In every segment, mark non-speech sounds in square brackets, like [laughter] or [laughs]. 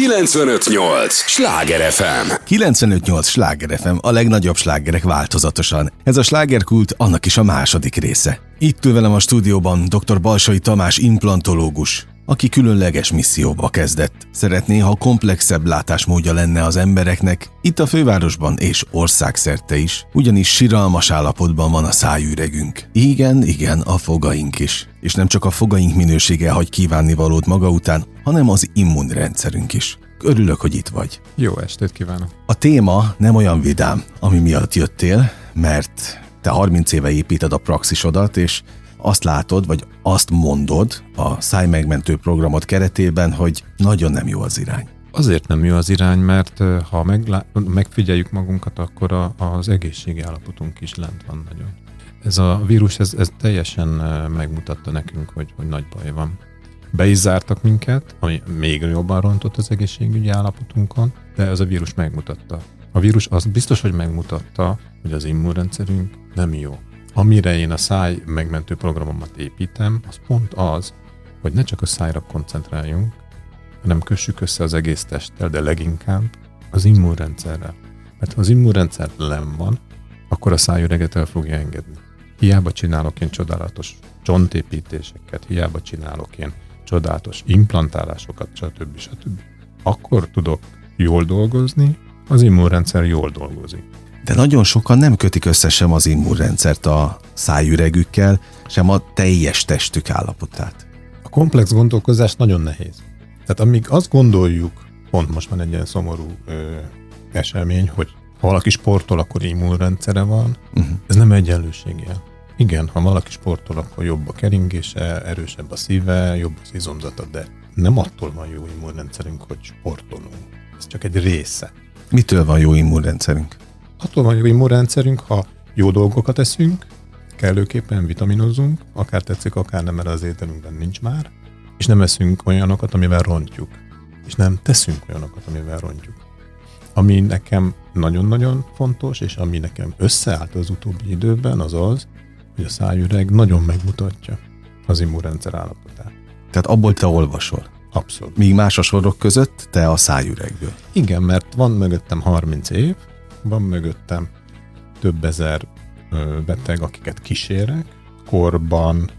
958! Sláger FM! 958! Sláger FM, a legnagyobb slágerek változatosan. Ez a slágerkult annak is a második része. Itt ül velem a stúdióban dr. Balsai Tamás implantológus, aki különleges misszióba kezdett. Szeretné, ha komplexebb látásmódja lenne az embereknek, itt a fővárosban és országszerte is, ugyanis siralmas állapotban van a szájüregünk. Igen, igen, a fogaink is. És nem csak a fogaink minősége hagy kívánni valót maga után, hanem az immunrendszerünk is. Örülök, hogy itt vagy. Jó estét kívánok! A téma nem olyan vidám, ami miatt jöttél, mert te 30 éve építed a praxisodat, és azt látod, vagy azt mondod a szájmegmentő programot keretében, hogy nagyon nem jó az irány. Azért nem jó az irány, mert ha meglá- megfigyeljük magunkat, akkor a, az egészségi állapotunk is lent van nagyon. Ez a vírus, ez, ez teljesen megmutatta nekünk, hogy, hogy nagy baj van. Be is zártak minket, ami még jobban rontott az egészségügyi állapotunkon, de ez a vírus megmutatta. A vírus az biztos, hogy megmutatta, hogy az immunrendszerünk nem jó. Amire én a száj megmentő programomat építem, az pont az, hogy ne csak a szájra koncentráljunk, hanem kössük össze az egész testtel, de leginkább az immunrendszerrel. Mert ha az immunrendszer nem van, akkor a szájüreget el fogja engedni. Hiába csinálok én csodálatos csontépítéseket, hiába csinálok én csodálatos implantálásokat, stb. stb. Akkor tudok jól dolgozni, az immunrendszer jól dolgozik. De nagyon sokan nem kötik össze sem az immunrendszert a szájüregükkel, sem a teljes testük állapotát. A komplex gondolkozás nagyon nehéz. Tehát amíg azt gondoljuk, pont most van egy ilyen szomorú ö, esemény, hogy ha valaki sportol, akkor immunrendszere van, uh-huh. ez nem egyenlőséggel. Igen, ha valaki sportol, akkor jobb a keringése, erősebb a szíve, jobb az izomzata, de nem attól van jó immunrendszerünk, hogy sportolunk. Ez csak egy része. Mitől van jó immunrendszerünk? Attól van jó immunrendszerünk, ha jó dolgokat eszünk, kellőképpen vitaminozunk, akár tetszik, akár nem, mert az ételünkben nincs már, és nem eszünk olyanokat, amivel rontjuk. És nem teszünk olyanokat, amivel rontjuk. Ami nekem nagyon-nagyon fontos, és ami nekem összeállt az utóbbi időben, az az, hogy a szájüreg nagyon megmutatja az immunrendszer állapotát. Tehát abból te olvasol? Abszolút. Míg más a sorok között, te a szájüregből. Igen, mert van mögöttem 30 év, van mögöttem több ezer beteg, akiket kísérek, korban,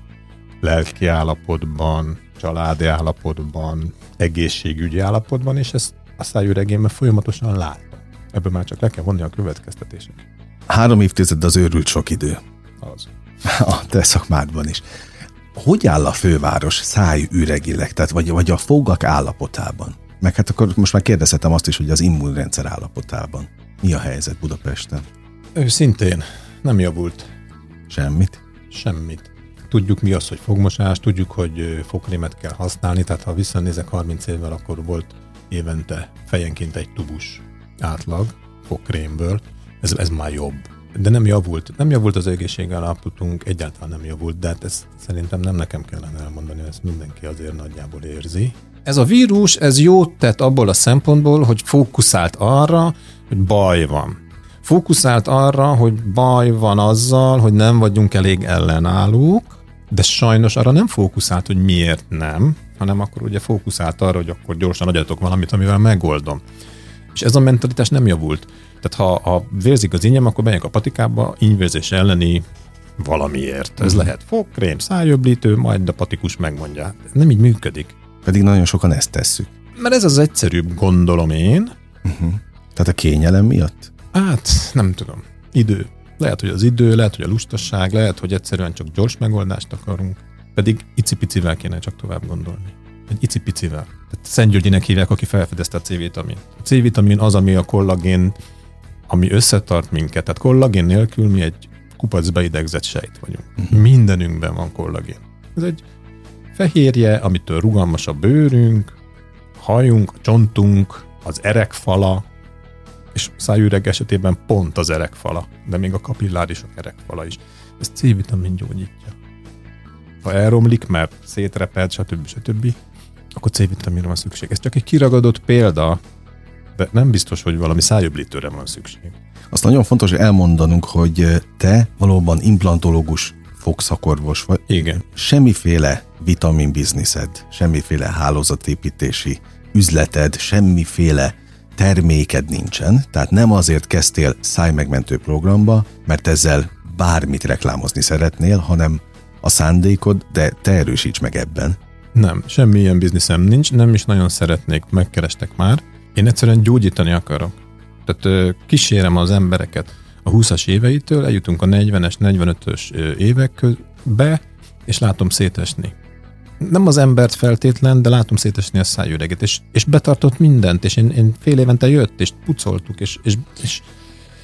lelki állapotban, családi állapotban, egészségügyi állapotban, és ezt a szájüregémmel folyamatosan látom. Ebből már csak le kell vonni a következtetések. Három évtized az őrült sok idő. Az. A te szakmádban is. Hogy áll a főváros szájüregileg, tehát vagy, vagy a fogak állapotában? Meg hát akkor most már kérdezhetem azt is, hogy az immunrendszer állapotában. Mi a helyzet Budapesten? Őszintén, nem javult. Semmit? Semmit. Tudjuk mi az, hogy fogmosás, tudjuk, hogy fogkrémet kell használni, tehát ha visszanézek 30 évvel, akkor volt évente fejenként egy tubus átlag fogkrémből. Ez, ez már jobb. De nem javult. Nem javult az egészségállapotunk, egyáltalán nem javult, de hát ezt szerintem nem nekem kellene elmondani, ezt mindenki azért nagyjából érzi. Ez a vírus, ez jót tett abból a szempontból, hogy fókuszált arra, hogy baj van. Fókuszált arra, hogy baj van azzal, hogy nem vagyunk elég ellenállók, de sajnos arra nem fókuszált, hogy miért nem, hanem akkor ugye fókuszált arra, hogy akkor gyorsan adjatok valamit, amivel megoldom. És ez a mentalitás nem javult. Tehát ha, ha vérzik az ingem, akkor bejönk a patikába ínyvérzés elleni valamiért. Ez uh-huh. lehet fogkrém, szájöblítő, majd a patikus megmondja. Nem így működik. Pedig nagyon sokan ezt tesszük. Mert ez az egyszerűbb, gondolom én. Uh-huh. Tehát a kényelem miatt? Hát, nem tudom. Idő. Lehet, hogy az idő, lehet, hogy a lustaság, lehet, hogy egyszerűen csak gyors megoldást akarunk. Pedig icipicivel kéne csak tovább gondolni. Egy icipicivel. Tehát Szent Györgyinek hívják, aki felfedezte a C-vitamin. A C-vitamin az, ami a kollagén, ami összetart minket. Tehát kollagén nélkül mi egy kupacba idegzett sejt vagyunk. Uh-huh. Mindenünkben van kollagén. Ez egy fehérje, amitől rugalmas a bőrünk, hajunk, a csontunk, az erekfala, és szájüreg esetében pont az erekfala, de még a kapillárisok erekfala is. Ez C-vitamin gyógyítja. Ha elromlik, mert szétreped, stb. stb., akkor C-vitaminra van szükség. Ez csak egy kiragadott példa, de nem biztos, hogy valami szájöblítőre van szükség. Azt nagyon fontos elmondanunk, hogy te valóban implantológus fogszakorvos vagy. Igen. Semmiféle vitamin bizniszed, semmiféle hálózatépítési üzleted, semmiféle terméked nincsen, tehát nem azért kezdtél szájmegmentő programba, mert ezzel bármit reklámozni szeretnél, hanem a szándékod, de te erősíts meg ebben. Nem, semmi ilyen bizniszem nincs, nem is nagyon szeretnék, megkerestek már. Én egyszerűen gyógyítani akarok. Tehát kísérem az embereket a 20-as éveitől, eljutunk a 40-es, 45-ös évekbe, és látom szétesni. Nem az embert feltétlen, de látom szétesni a szájüreget, és, és betartott mindent, és én, én fél évente jött, és pucoltuk, és, és, és,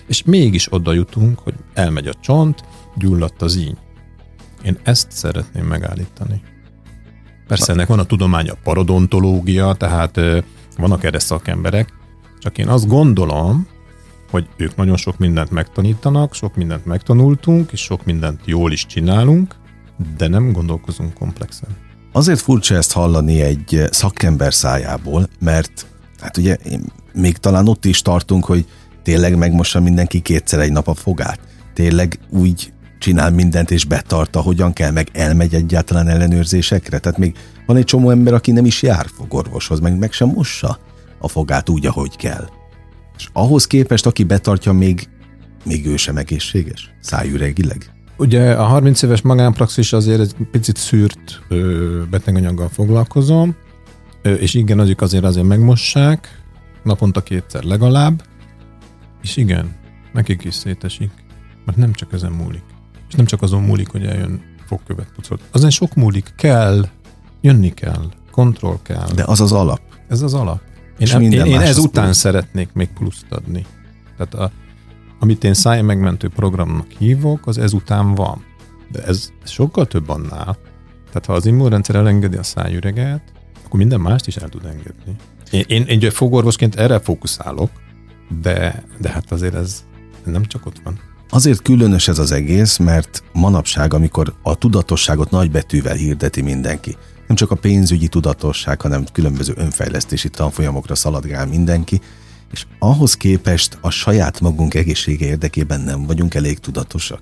és mégis oda jutunk, hogy elmegy a csont, gyulladt az íny. Én ezt szeretném megállítani. Persze ennek van a tudománya, parodontológia, tehát vannak erre szakemberek, csak én azt gondolom, hogy ők nagyon sok mindent megtanítanak, sok mindent megtanultunk, és sok mindent jól is csinálunk, de nem gondolkozunk komplexen. Azért furcsa ezt hallani egy szakember szájából, mert hát ugye még talán ott is tartunk, hogy tényleg megmossa mindenki kétszer egy nap a fogát. Tényleg úgy csinál mindent és betarta, hogyan kell, meg elmegy egyáltalán ellenőrzésekre. Tehát még van egy csomó ember, aki nem is jár fogorvoshoz, meg meg sem mossa a fogát úgy, ahogy kell. És ahhoz képest, aki betartja, még, még ő sem egészséges, szájüregileg. Ugye a 30 éves magánpraxis azért egy picit szűrt ö, beteganyaggal foglalkozom, ö, és igen, azok azért azért megmossák, naponta kétszer legalább, és igen, nekik is szétesik, mert nem csak ezen múlik. És nem csak azon múlik, hogy eljön fogkövet pucolt. Azon sok múlik, kell, jönni kell, kontroll kell. De az az alap. Ez az alap. Én, És én, én az ezután plusz. szeretnék még pluszt adni. Tehát a, amit én szájmegmentő programnak hívok, az ezután van. De ez, ez sokkal több annál. Tehát ha az immunrendszer elengedi a szájüreget, akkor minden mást is el tud engedni. Én, én, én fogorvosként erre fókuszálok, de, de hát azért ez nem csak ott van. Azért különös ez az egész, mert manapság, amikor a tudatosságot nagybetűvel hirdeti mindenki, nem csak a pénzügyi tudatosság, hanem különböző önfejlesztési tanfolyamokra szaladgál mindenki, és ahhoz képest a saját magunk egészsége érdekében nem vagyunk elég tudatosak.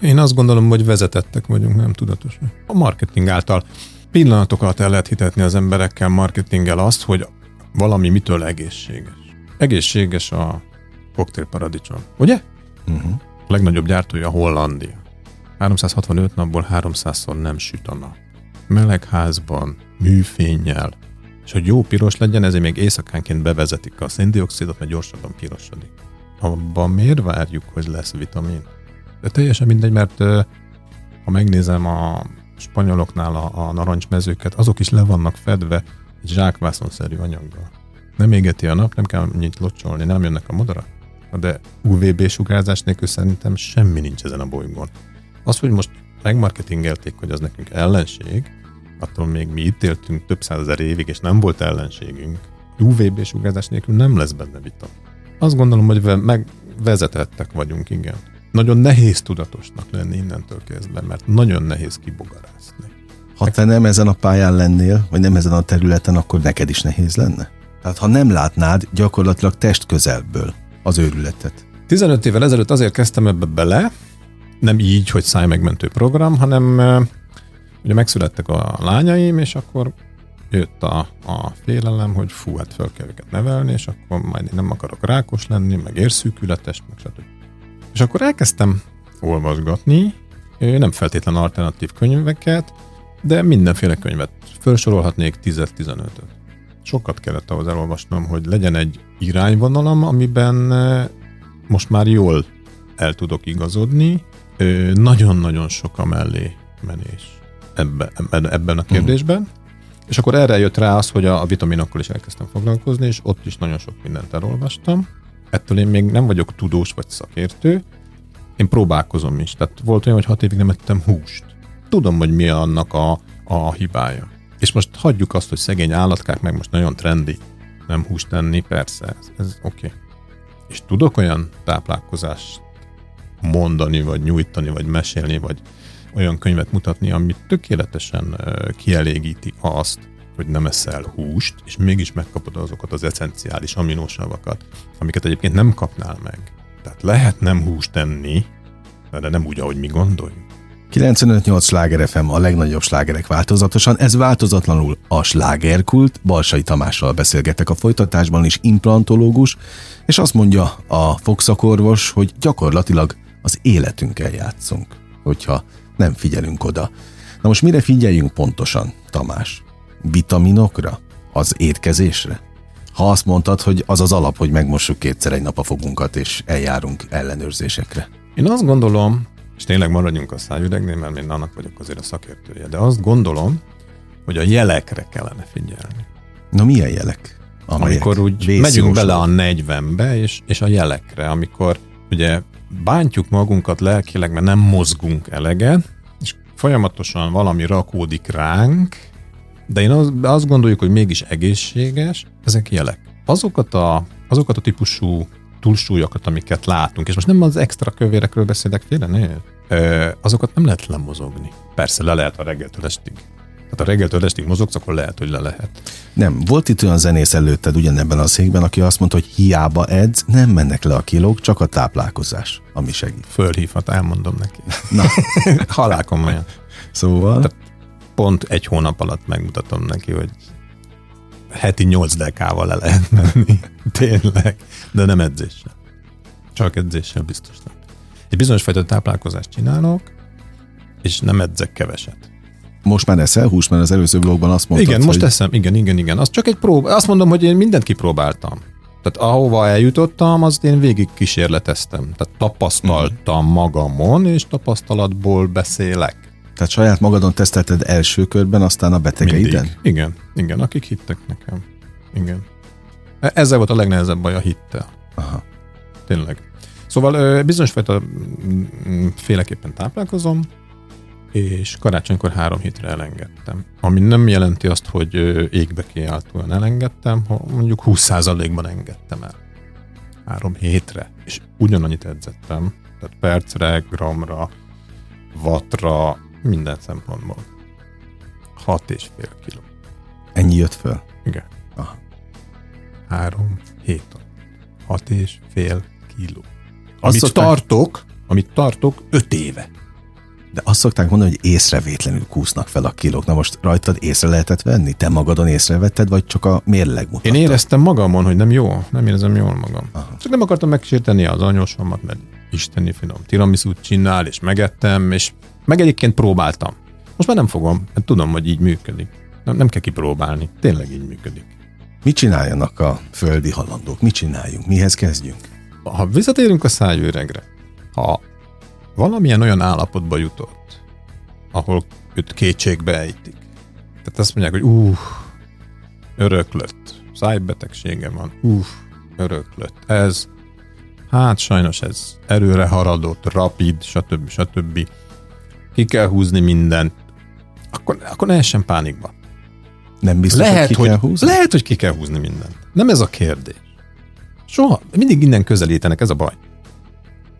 Én azt gondolom, hogy vezetettek vagyunk, nem tudatosak. A marketing által pillanatokat el lehet hitetni az emberekkel marketinggel azt, hogy valami mitől egészséges. Egészséges a koktélparadicsom, ugye? Uh-huh. A legnagyobb gyártója Hollandia. 365 napból 300-szor nem süt a nap. Melegházban, műfénnyel, és hogy jó piros legyen, ezért még éjszakánként bevezetik a széndiokszidot, mert gyorsabban pirosodik. Abban miért várjuk, hogy lesz vitamin? De teljesen mindegy, mert ha megnézem a spanyoloknál a, a narancsmezőket, azok is le vannak fedve egy zsákvászonszerű anyaggal. Nem égeti a nap, nem kell annyit locsolni, nem jönnek a madarak. De UVB sugárzás nélkül szerintem semmi nincs ezen a bolygón. Az, hogy most megmarketingelték, hogy az nekünk ellenség, attól még mi itt éltünk több százezer évig, és nem volt ellenségünk. UVB sugárzás nélkül nem lesz benne vita. Azt gondolom, hogy ve- megvezetettek vagyunk, igen. Nagyon nehéz tudatosnak lenni innentől kezdve, mert nagyon nehéz kibogarászni. Ha te nem ezen a pályán lennél, vagy nem ezen a területen, akkor neked is nehéz lenne? Tehát ha nem látnád gyakorlatilag test közelből az őrületet. 15 évvel ezelőtt azért kezdtem ebbe bele, nem így, hogy szájmegmentő program, hanem ugye megszülettek a lányaim, és akkor jött a, a félelem, hogy fú, hát fel kell őket nevelni, és akkor majd én nem akarok rákos lenni, meg érszűkületes, meg stb. És akkor elkezdtem olvasgatni, nem feltétlen alternatív könyveket, de mindenféle könyvet. Felsorolhatnék 10-15-öt. Sokat kellett ahhoz elolvasnom, hogy legyen egy irányvonalam, amiben most már jól el tudok igazodni. Nagyon-nagyon sok a mellé menés ebbe, ebben, ebben a kérdésben. És akkor erre jött rá az, hogy a, a vitaminokkal is elkezdtem foglalkozni, és ott is nagyon sok mindent elolvastam. Ettől én még nem vagyok tudós vagy szakértő, én próbálkozom is. Tehát volt olyan, hogy hat évig nem ettem húst. Tudom, hogy mi annak a, a hibája. És most hagyjuk azt, hogy szegény állatkák meg most nagyon trendi nem húst tenni, persze, ez, ez oké. Okay. És tudok olyan táplálkozást mondani, vagy nyújtani, vagy mesélni, vagy olyan könyvet mutatni, ami tökéletesen kielégíti azt, hogy nem eszel húst, és mégis megkapod azokat az eszenciális aminósavakat, amiket egyébként nem kapnál meg. Tehát lehet nem húst tenni, de nem úgy, ahogy mi gondoljuk. 95-8 sláger FM a legnagyobb slágerek változatosan, ez változatlanul a slágerkult, Balsai Tamással beszélgetek a folytatásban is implantológus, és azt mondja a fogszakorvos, hogy gyakorlatilag az életünkkel játszunk, hogyha nem figyelünk oda. Na most mire figyeljünk pontosan, Tamás? Vitaminokra? Az étkezésre? Ha azt mondtad, hogy az az alap, hogy megmossuk kétszer egy nap a fogunkat, és eljárunk ellenőrzésekre. Én azt gondolom, és tényleg maradjunk a szájüregnél, mert én annak vagyok azért a szakértője, de azt gondolom, hogy a jelekre kellene figyelni. Na milyen jelek? Amelyek amikor úgy megyünk bele a 40-be, és, és a jelekre, amikor ugye bántjuk magunkat lelkileg, mert nem mozgunk eleget, és folyamatosan valami rakódik ránk, de én az, azt gondoljuk, hogy mégis egészséges, ezek jelek. Azokat a, azokat a típusú túlsúlyokat, amiket látunk, és most nem az extra kövérekről beszélek félre, azokat nem lehet lemozogni. Persze le lehet a reggeltől estig. Tehát a reggeltől estig mozogsz, akkor lehet, hogy le lehet. Nem, volt itt olyan zenész előtted ugyanebben a székben, aki azt mondta, hogy hiába edz, nem mennek le a kilók, csak a táplálkozás, ami segít. Fölhívhat, elmondom neki. Na. [laughs] Halálkomolyan. Szóval? Tehát pont egy hónap alatt megmutatom neki, hogy heti 8 dekával le lehet menni. [laughs] Tényleg. De nem edzéssel. Csak edzéssel biztos nem. Egy bizonyos fajta táplálkozást csinálok, és nem edzek keveset. Most már eszel hús, mert az előző blogban azt mondtad, Igen, most hogy... eszem, igen, igen, igen. Az csak egy prób. Azt mondom, hogy én mindent kipróbáltam. Tehát ahova eljutottam, azt én végig kísérleteztem. Tehát tapasztaltam mm. magamon, és tapasztalatból beszélek. Tehát saját magadon tesztelted első körben, aztán a betegeiden? Mindig. Igen, igen, akik hittek nekem. Igen. E, ezzel volt a legnehezebb baj a hittel. Aha. Tényleg. Szóval bizonyos fajta féleképpen táplálkozom, és karácsonykor három hétre elengedtem. Ami nem jelenti azt, hogy égbe kiáltóan elengedtem, ha mondjuk 20%-ban engedtem el. Három hétre. És ugyanannyit edzettem, tehát percre, gramra, vatra, minden szempontból. Hat és fél kiló. Ennyi jött föl? Igen. Aha. Három hét Hat és fél kiló. Amit szokták... tartok, amit tartok öt éve. De azt szokták mondani, hogy észrevétlenül kúsznak fel a kilók. Na most rajtad észre lehetett venni? Te magadon észrevetted, vagy csak a mérleg mutatta? Én éreztem magamon, hogy nem jó, nem érzem jól magam. Aha. Csak nem akartam megsérteni az anyósomat, mert isteni finom tiramisút csinál, és megettem, és meg egyébként próbáltam. Most már nem fogom, mert tudom, hogy így működik. Nem, nem kell kipróbálni, tényleg így működik. Mit csináljanak a földi halandók? Mit csináljunk? Mihez kezdjünk? Ha visszatérünk a szájőregre, ha valamilyen olyan állapotba jutott, ahol őt kétségbe ejtik. Tehát azt mondják, hogy uff, öröklött, szájbetegsége van, uff, öröklött. Ez, hát sajnos ez erőre haradott, rapid, stb. stb. Ki kell húzni mindent. Akkor, akkor ne essen pánikba. Nem biztos, lehet, hogy ki hogy, kell húzni? Lehet, hogy ki kell húzni mindent. Nem ez a kérdés. Soha. Mindig innen közelítenek, ez a baj.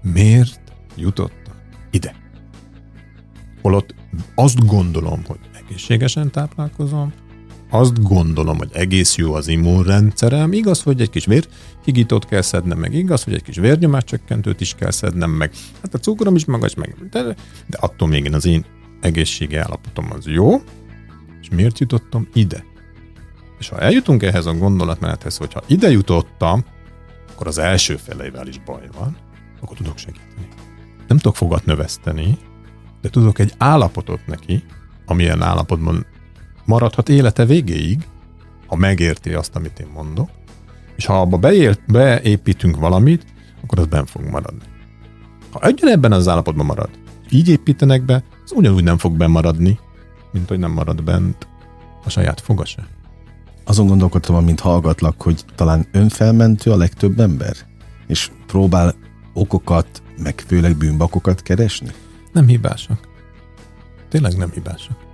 Miért jutottam ide? Holott azt gondolom, hogy egészségesen táplálkozom, azt gondolom, hogy egész jó az immunrendszerem, igaz, hogy egy kis vérhigítót kell szednem meg, igaz, hogy egy kis vérnyomáscsökkentőt is kell szednem meg, hát a cukrom is magas meg, de, de attól még én az én egészségi állapotom az jó, és miért jutottam ide? És ha eljutunk ehhez a gondolatmenethez, hogyha ide jutottam, akkor az első feleivel is baj van, akkor tudok segíteni. Nem tudok fogat növeszteni, de tudok egy állapotot neki, amilyen állapotban maradhat élete végéig, ha megérti azt, amit én mondok, és ha abba beért, beépítünk valamit, akkor az benn fog maradni. Ha ebben az állapotban marad, így építenek be, az ugyanúgy nem fog bemaradni, mint hogy nem marad bent a saját foga se. Azon gondolkodtam, amint hallgatlak, hogy talán önfelmentő a legtöbb ember, és próbál okokat, meg főleg bűnbakokat keresni? Nem hibásak. Tényleg nem hibásak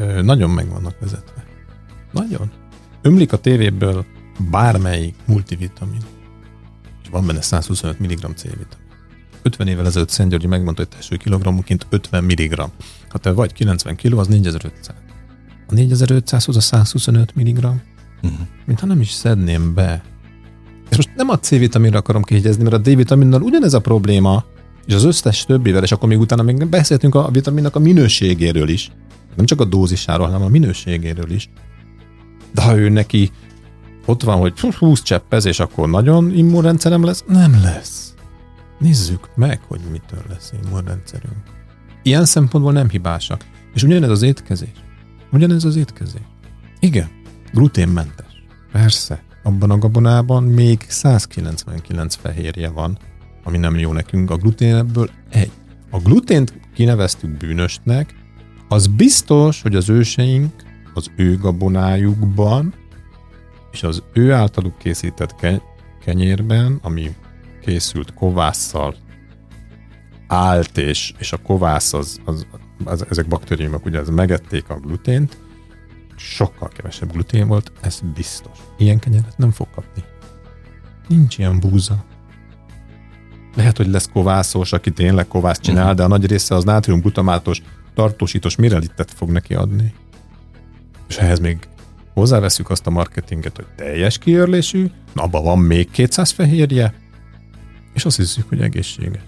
ö, nagyon meg vannak vezetve. Nagyon. Ömlik a tévéből bármelyik multivitamin, és van benne 125 mg C-vitamin. 50 évvel ezelőtt Szent Györgyi megmondta, hogy teső kilogrammonként 50 mg. Ha te vagy 90 kg, az 4500. A 4500 hoz a 125 mg, uh-huh. mintha nem is szedném be. És most nem a C-vitaminra akarom kihegyezni, mert a D-vitaminnal ugyanez a probléma, És az összes többivel, és akkor még utána még beszéltünk a vitaminnak a minőségéről is. Nem csak a dózisáról, hanem a minőségéről is. De ha ő neki ott van, hogy 20 cseppez, és akkor nagyon immunrendszerem lesz, nem lesz. Nézzük meg, hogy mitől lesz immunrendszerünk. Ilyen szempontból nem hibásak. És ugyanez az étkezés. Ugyanez az étkezés. Igen, gluténmentes. Persze, abban a gabonában még 199 fehérje van, ami nem jó nekünk. A glutén ebből egy. A glutént kineveztük bűnösnek, az biztos, hogy az őseink az ő gabonájukban és az ő általuk készített ke- kenyérben, ami készült kovásszal, állt, és, és a kovász az, az, az, ezek baktériumok ugye az megették a glutént, sokkal kevesebb glutén volt, ez biztos. Ilyen kenyeret nem fog kapni. Nincs ilyen búza. Lehet, hogy lesz kovászos, aki tényleg kovász csinál, uh-huh. de a nagy része az nátriumglutamátos, tartósítós mirelittet fog neki adni. És ehhez még hozzáveszünk azt a marketinget, hogy teljes kiörlésű, abban van még 200 fehérje, és azt hiszük, hogy egészséges.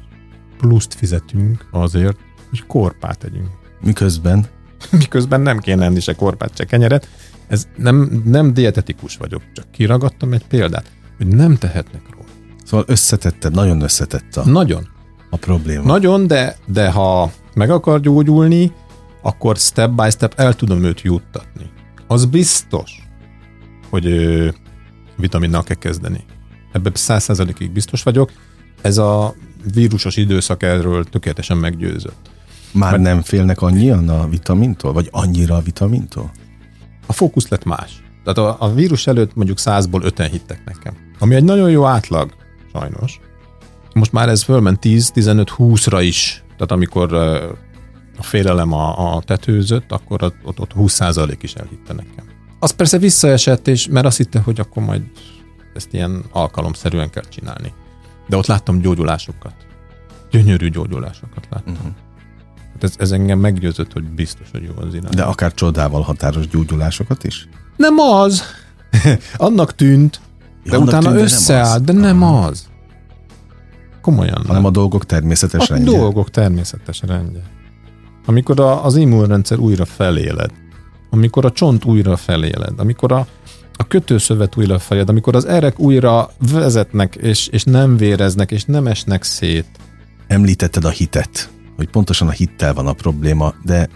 Pluszt fizetünk azért, hogy korpát tegyünk. Miközben? [laughs] Miközben nem kéne enni se korpát, se kenyeret. Ez nem, nem dietetikus vagyok, csak kiragadtam egy példát, hogy nem tehetnek róla. Szóval összetette, nagyon összetette a, Nagyon. a probléma. Nagyon, de, de ha meg akar gyógyulni, akkor step by step el tudom őt juttatni. Az biztos, hogy ö, vitaminnal kell kezdeni. Ebben száz százalékig biztos vagyok. Ez a vírusos időszak erről tökéletesen meggyőzött. Már Mert- nem félnek annyian a vitamintól? Vagy annyira a vitamintól? A fókusz lett más. Tehát a, a vírus előtt mondjuk százból öten hittek nekem. Ami egy nagyon jó átlag, sajnos. Most már ez fölment 10-15-20-ra is. Tehát amikor a félelem a, a tetőzött, akkor ott, ott, ott 20% is elhitte nekem. Az persze visszaesett, és mert azt hitte, hogy akkor majd ezt ilyen alkalomszerűen kell csinálni. De ott láttam gyógyulásokat. Gyönyörű gyógyulásokat láttam. Uh-huh. Hát ez, ez engem meggyőzött, hogy biztos, hogy jó az irány. De akár csodával határos gyógyulásokat is? Nem az! [laughs] Annak tűnt, de annak utána tűnt, összeállt, az. de nem az. Komolyan Hanem nem. a dolgok természetes a rendje. dolgok természetes rendje. Amikor a, az immunrendszer újra feléled, amikor a csont újra feléled, amikor a, a kötőszövet újra feléled, amikor az erek újra vezetnek, és, és nem véreznek, és nem esnek szét. Említetted a hitet, hogy pontosan a hittel van a probléma, de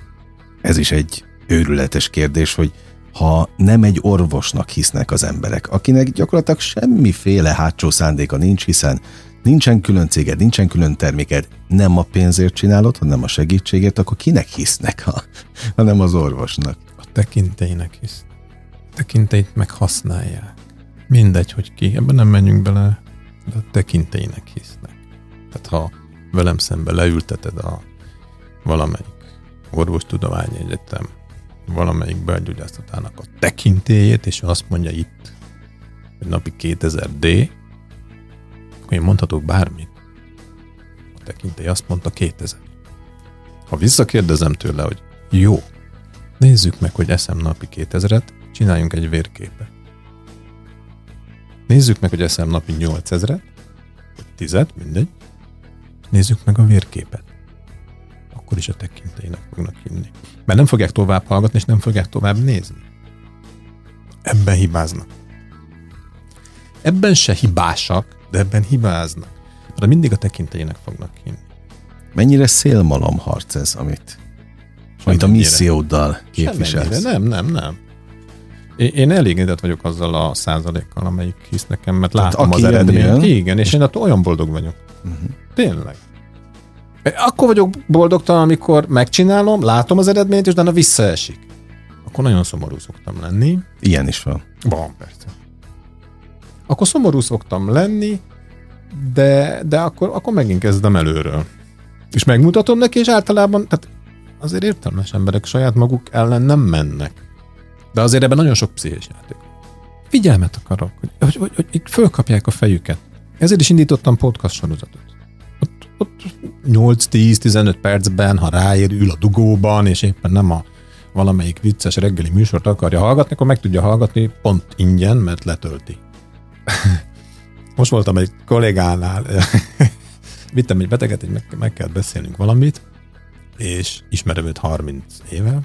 ez is egy őrületes kérdés, hogy ha nem egy orvosnak hisznek az emberek, akinek gyakorlatilag semmiféle hátsó szándéka nincs, hiszen nincsen külön céged, nincsen külön terméked, nem a pénzért csinálod, hanem a segítségért, akkor kinek hisznek, ha, hanem az orvosnak. A tekintélynek hisz. A tekintélyt meg használják. Mindegy, hogy ki. Ebben nem menjünk bele, de a tekintélynek hisznek. Tehát ha velem szembe leülteted a valamelyik orvostudományi egyetem valamelyik belgyógyásztatának a tekintélyét, és azt mondja itt, hogy napi 2000 D, akkor én mondhatok bármit. A tekintély azt mondta 2000. Ha visszakérdezem tőle, hogy jó, nézzük meg, hogy eszem napi 2000-et, csináljunk egy vérképet. Nézzük meg, hogy eszem napi 8000-et, vagy 10 mindegy. Nézzük meg a vérképet. Akkor is a tekintélynek fognak hinni. Mert nem fogják tovább hallgatni, és nem fogják tovább nézni. Ebben hibáznak. Ebben se hibásak, de ebben hibáznak. Mert mindig a tekintélynek fognak hinni. Mennyire szélmalom harc ez, amit, amit a misszióddal képviselsz? Nem, nem, nem. Én, elégedett vagyok azzal a százalékkal, amelyik hisz nekem, mert Tehát látom aki az eredményt. jön. Igen, és én attól olyan boldog vagyok. Uh-huh. Tényleg. Akkor vagyok boldogtalan, amikor megcsinálom, látom az eredményt, és utána visszaesik. Akkor nagyon szomorú szoktam lenni. Ilyen is van. Van, persze. Akkor szomorú szoktam lenni, de, de akkor, akkor megint kezdem előről. És megmutatom neki, és általában, tehát azért értelmes emberek saját maguk ellen nem mennek. De azért ebben nagyon sok pszichés játék. Figyelmet akarok, hogy, hogy, hogy, hogy fölkapják a fejüket. Ezért is indítottam podcast sorozatot. Ott, ott 8-10-15 percben, ha ráér, ül a dugóban, és éppen nem a valamelyik vicces reggeli műsort akarja hallgatni, akkor meg tudja hallgatni pont ingyen, mert letölti. [laughs] Most voltam egy kollégánál, [laughs] vittem egy beteget, hogy meg, meg kell beszélnünk valamit, és ismerem őt 30 éve,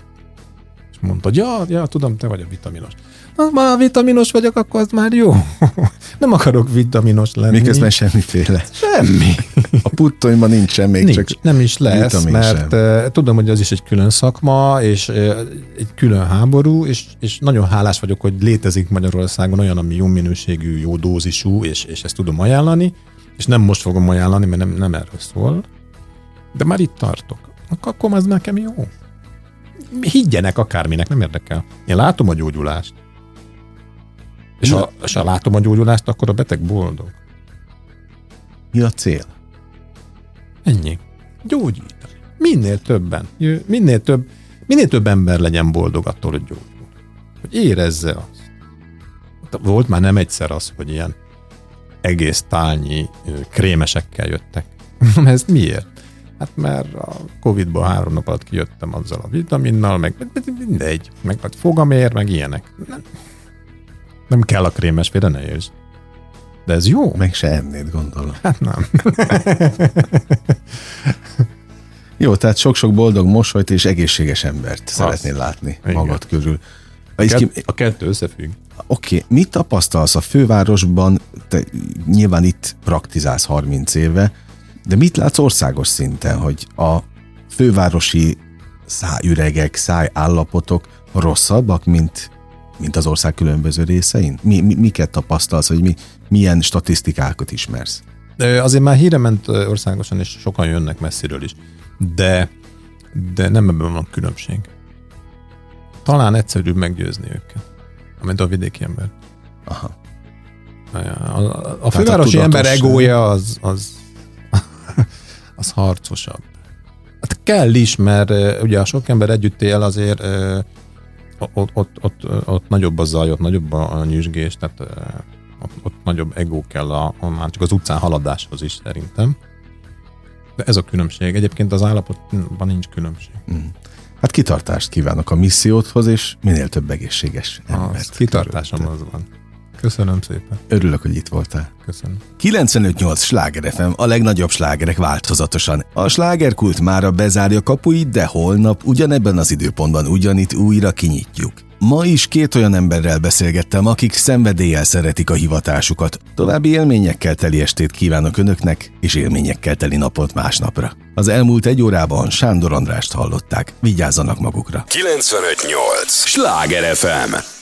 mondta, hogy ja, ja, tudom, te vagy a vitaminos. Ha már vitaminos vagyok, akkor az már jó. [laughs] Nem akarok vitaminos lenni. Miközben semmiféle. Semmi. A puttonyban nincs semmi, Nincs, csak nem is lesz, mert sem. uh, tudom, hogy az is egy külön szakma, és uh, egy külön háború, és, és nagyon hálás vagyok, hogy létezik Magyarországon olyan, ami jó minőségű, jó dózisú, és, és ezt tudom ajánlani, és nem most fogom ajánlani, mert nem, nem erről szól, de már itt tartok. Ak- Akkor az nekem jó. Higgyenek akárminek, nem érdekel. Én látom a gyógyulást. És ha, és ha látom a gyógyulást, akkor a beteg boldog. mi a cél? Ennyi. Gyógyítani. Minél többen. Minél több, minél több ember legyen boldog attól, hogy gyógyul. Hogy érezze azt. Volt már nem egyszer az, hogy ilyen egész tálnyi krémesekkel jöttek. [laughs] Mondom, ez miért? Hát mert a Covid-ból három nap alatt kijöttem azzal a vitaminnal, meg mindegy, meg vagy fogamér, meg ilyenek. Nem, nem kell a krémes, félre ne értsd. De ez jó. Meg se ennéd, gondolom. Hát nem. [laughs] Jó, tehát sok-sok boldog mosolyt és egészséges embert szeretnél látni Igen. magad körül. És ki, A kettő összefügg. Oké, mit tapasztalsz a fővárosban? Te nyilván itt praktizálsz 30 éve, de mit látsz országos szinten, hogy a fővárosi szájüregek, szájállapotok rosszabbak, mint, mint az ország különböző részein? Mi, mi, miket tapasztalsz, hogy mi, milyen statisztikákat ismersz? Azért már híre ment országosan, és sokan jönnek messziről is. De, de nem ebben van különbség. Talán egyszerűbb meggyőzni őket, mint a vidéki ember. Aha. A, a, a fővárosi a ember tudatosság. egója az, az, az harcosabb. Hát kell is, mert ugye a sok ember együtt él, azért ott, ott, ott, ott nagyobb a zaj, ott nagyobb a nyüzsgés, tehát ott, ott nagyobb ego kell a, a, már csak az utcán haladáshoz is szerintem. De ez a különbség. Egyébként az állapotban nincs különbség. Hát kitartást kívánok a missziódhoz, és minél több egészséges Az embert. kitartásom körülötted. az van. Köszönöm szépen. Örülök, hogy itt voltál. Köszönöm. 95.8 Sláger FM, a legnagyobb slágerek változatosan. A slágerkult mára bezárja kapuit, de holnap ugyanebben az időpontban ugyanitt újra kinyitjuk. Ma is két olyan emberrel beszélgettem, akik szenvedéllyel szeretik a hivatásukat. További élményekkel teli estét kívánok önöknek, és élményekkel teli napot másnapra. Az elmúlt egy órában Sándor Andrást hallották. Vigyázzanak magukra! 958! Sláger FM!